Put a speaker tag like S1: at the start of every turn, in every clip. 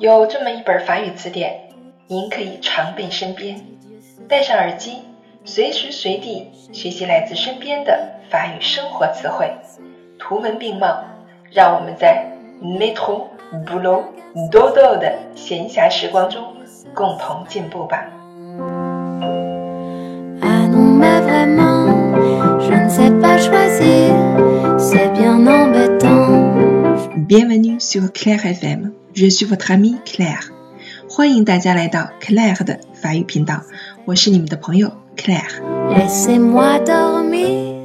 S1: 有这么一本法语词典，您可以常备身边，戴上耳机，随时随地学习来自身边的法语生活词汇，图文并茂，让我们在 metro boulot dodo 的闲暇时光中共同进步吧。
S2: Ah non, mais vraiment, je ne sais pas choisir, c'est bien embêtant.
S1: Bienvenue sur Claire FM，je suis votre amie Claire。欢迎大家来到 Claire 的法语频道，我是你们的朋友 Claire。
S2: Laissez-moi dormir.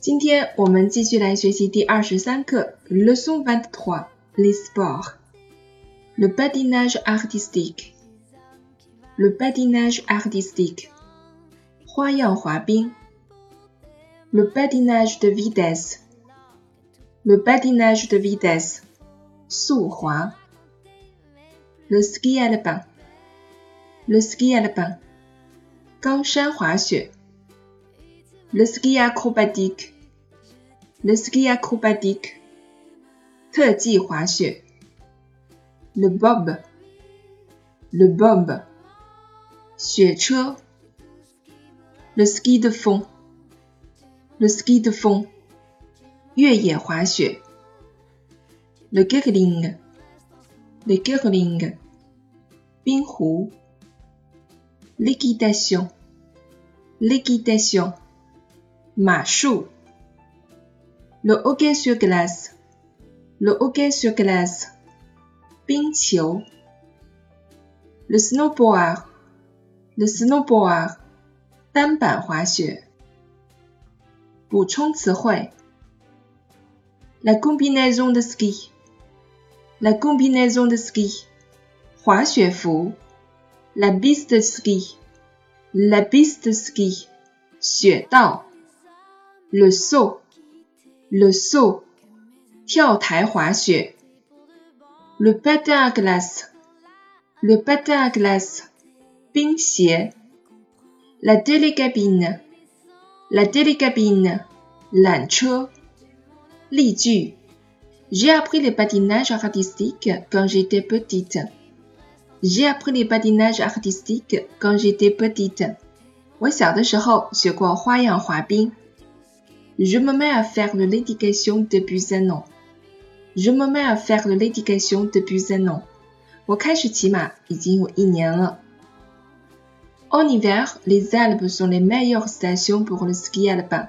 S1: 今天我们继续来学习第二十三课 Leçon vingt-trois les sports。Le patinage artistique。Le patinage artistique。花样滑冰。Le patinage de vitesse。Le patinage de vitesse。 速滑。Le ski alpin。Le ski alpin。高山滑雪。Le ski acrobatique。Le ski acrobatique。特技滑雪。Le bob。Le bob。雪车。Le ski de fond。Le ski de fond。越野滑雪。Le curling。Le curling。冰壶。L'équitation。L'équitation。马术。Le hockey sur glace。Le hockey sur glace。冰球。Le snowboard。Le snowboard。单板滑雪。补充词汇：la combinaison de ski，la combinaison de ski，滑雪服；la piste de ski，la piste de ski，雪道；le saut，le saut，跳台滑雪；le patin à glace，le patin à glace，冰鞋；la télécabine。La télécabine，缆车。例句 ：J'ai appris le patinage artistique quand j'étais petite. J'ai appris le patinage artistique quand j'étais petite. 我小的时候学过花样滑冰。Je me mets à faire de l'éducation depuis un an. Je me mets à faire de l'éducation depuis un an. 我开始骑马已经有一年了。En hiver, les Alpes sont les meilleures stations pour le ski alpin.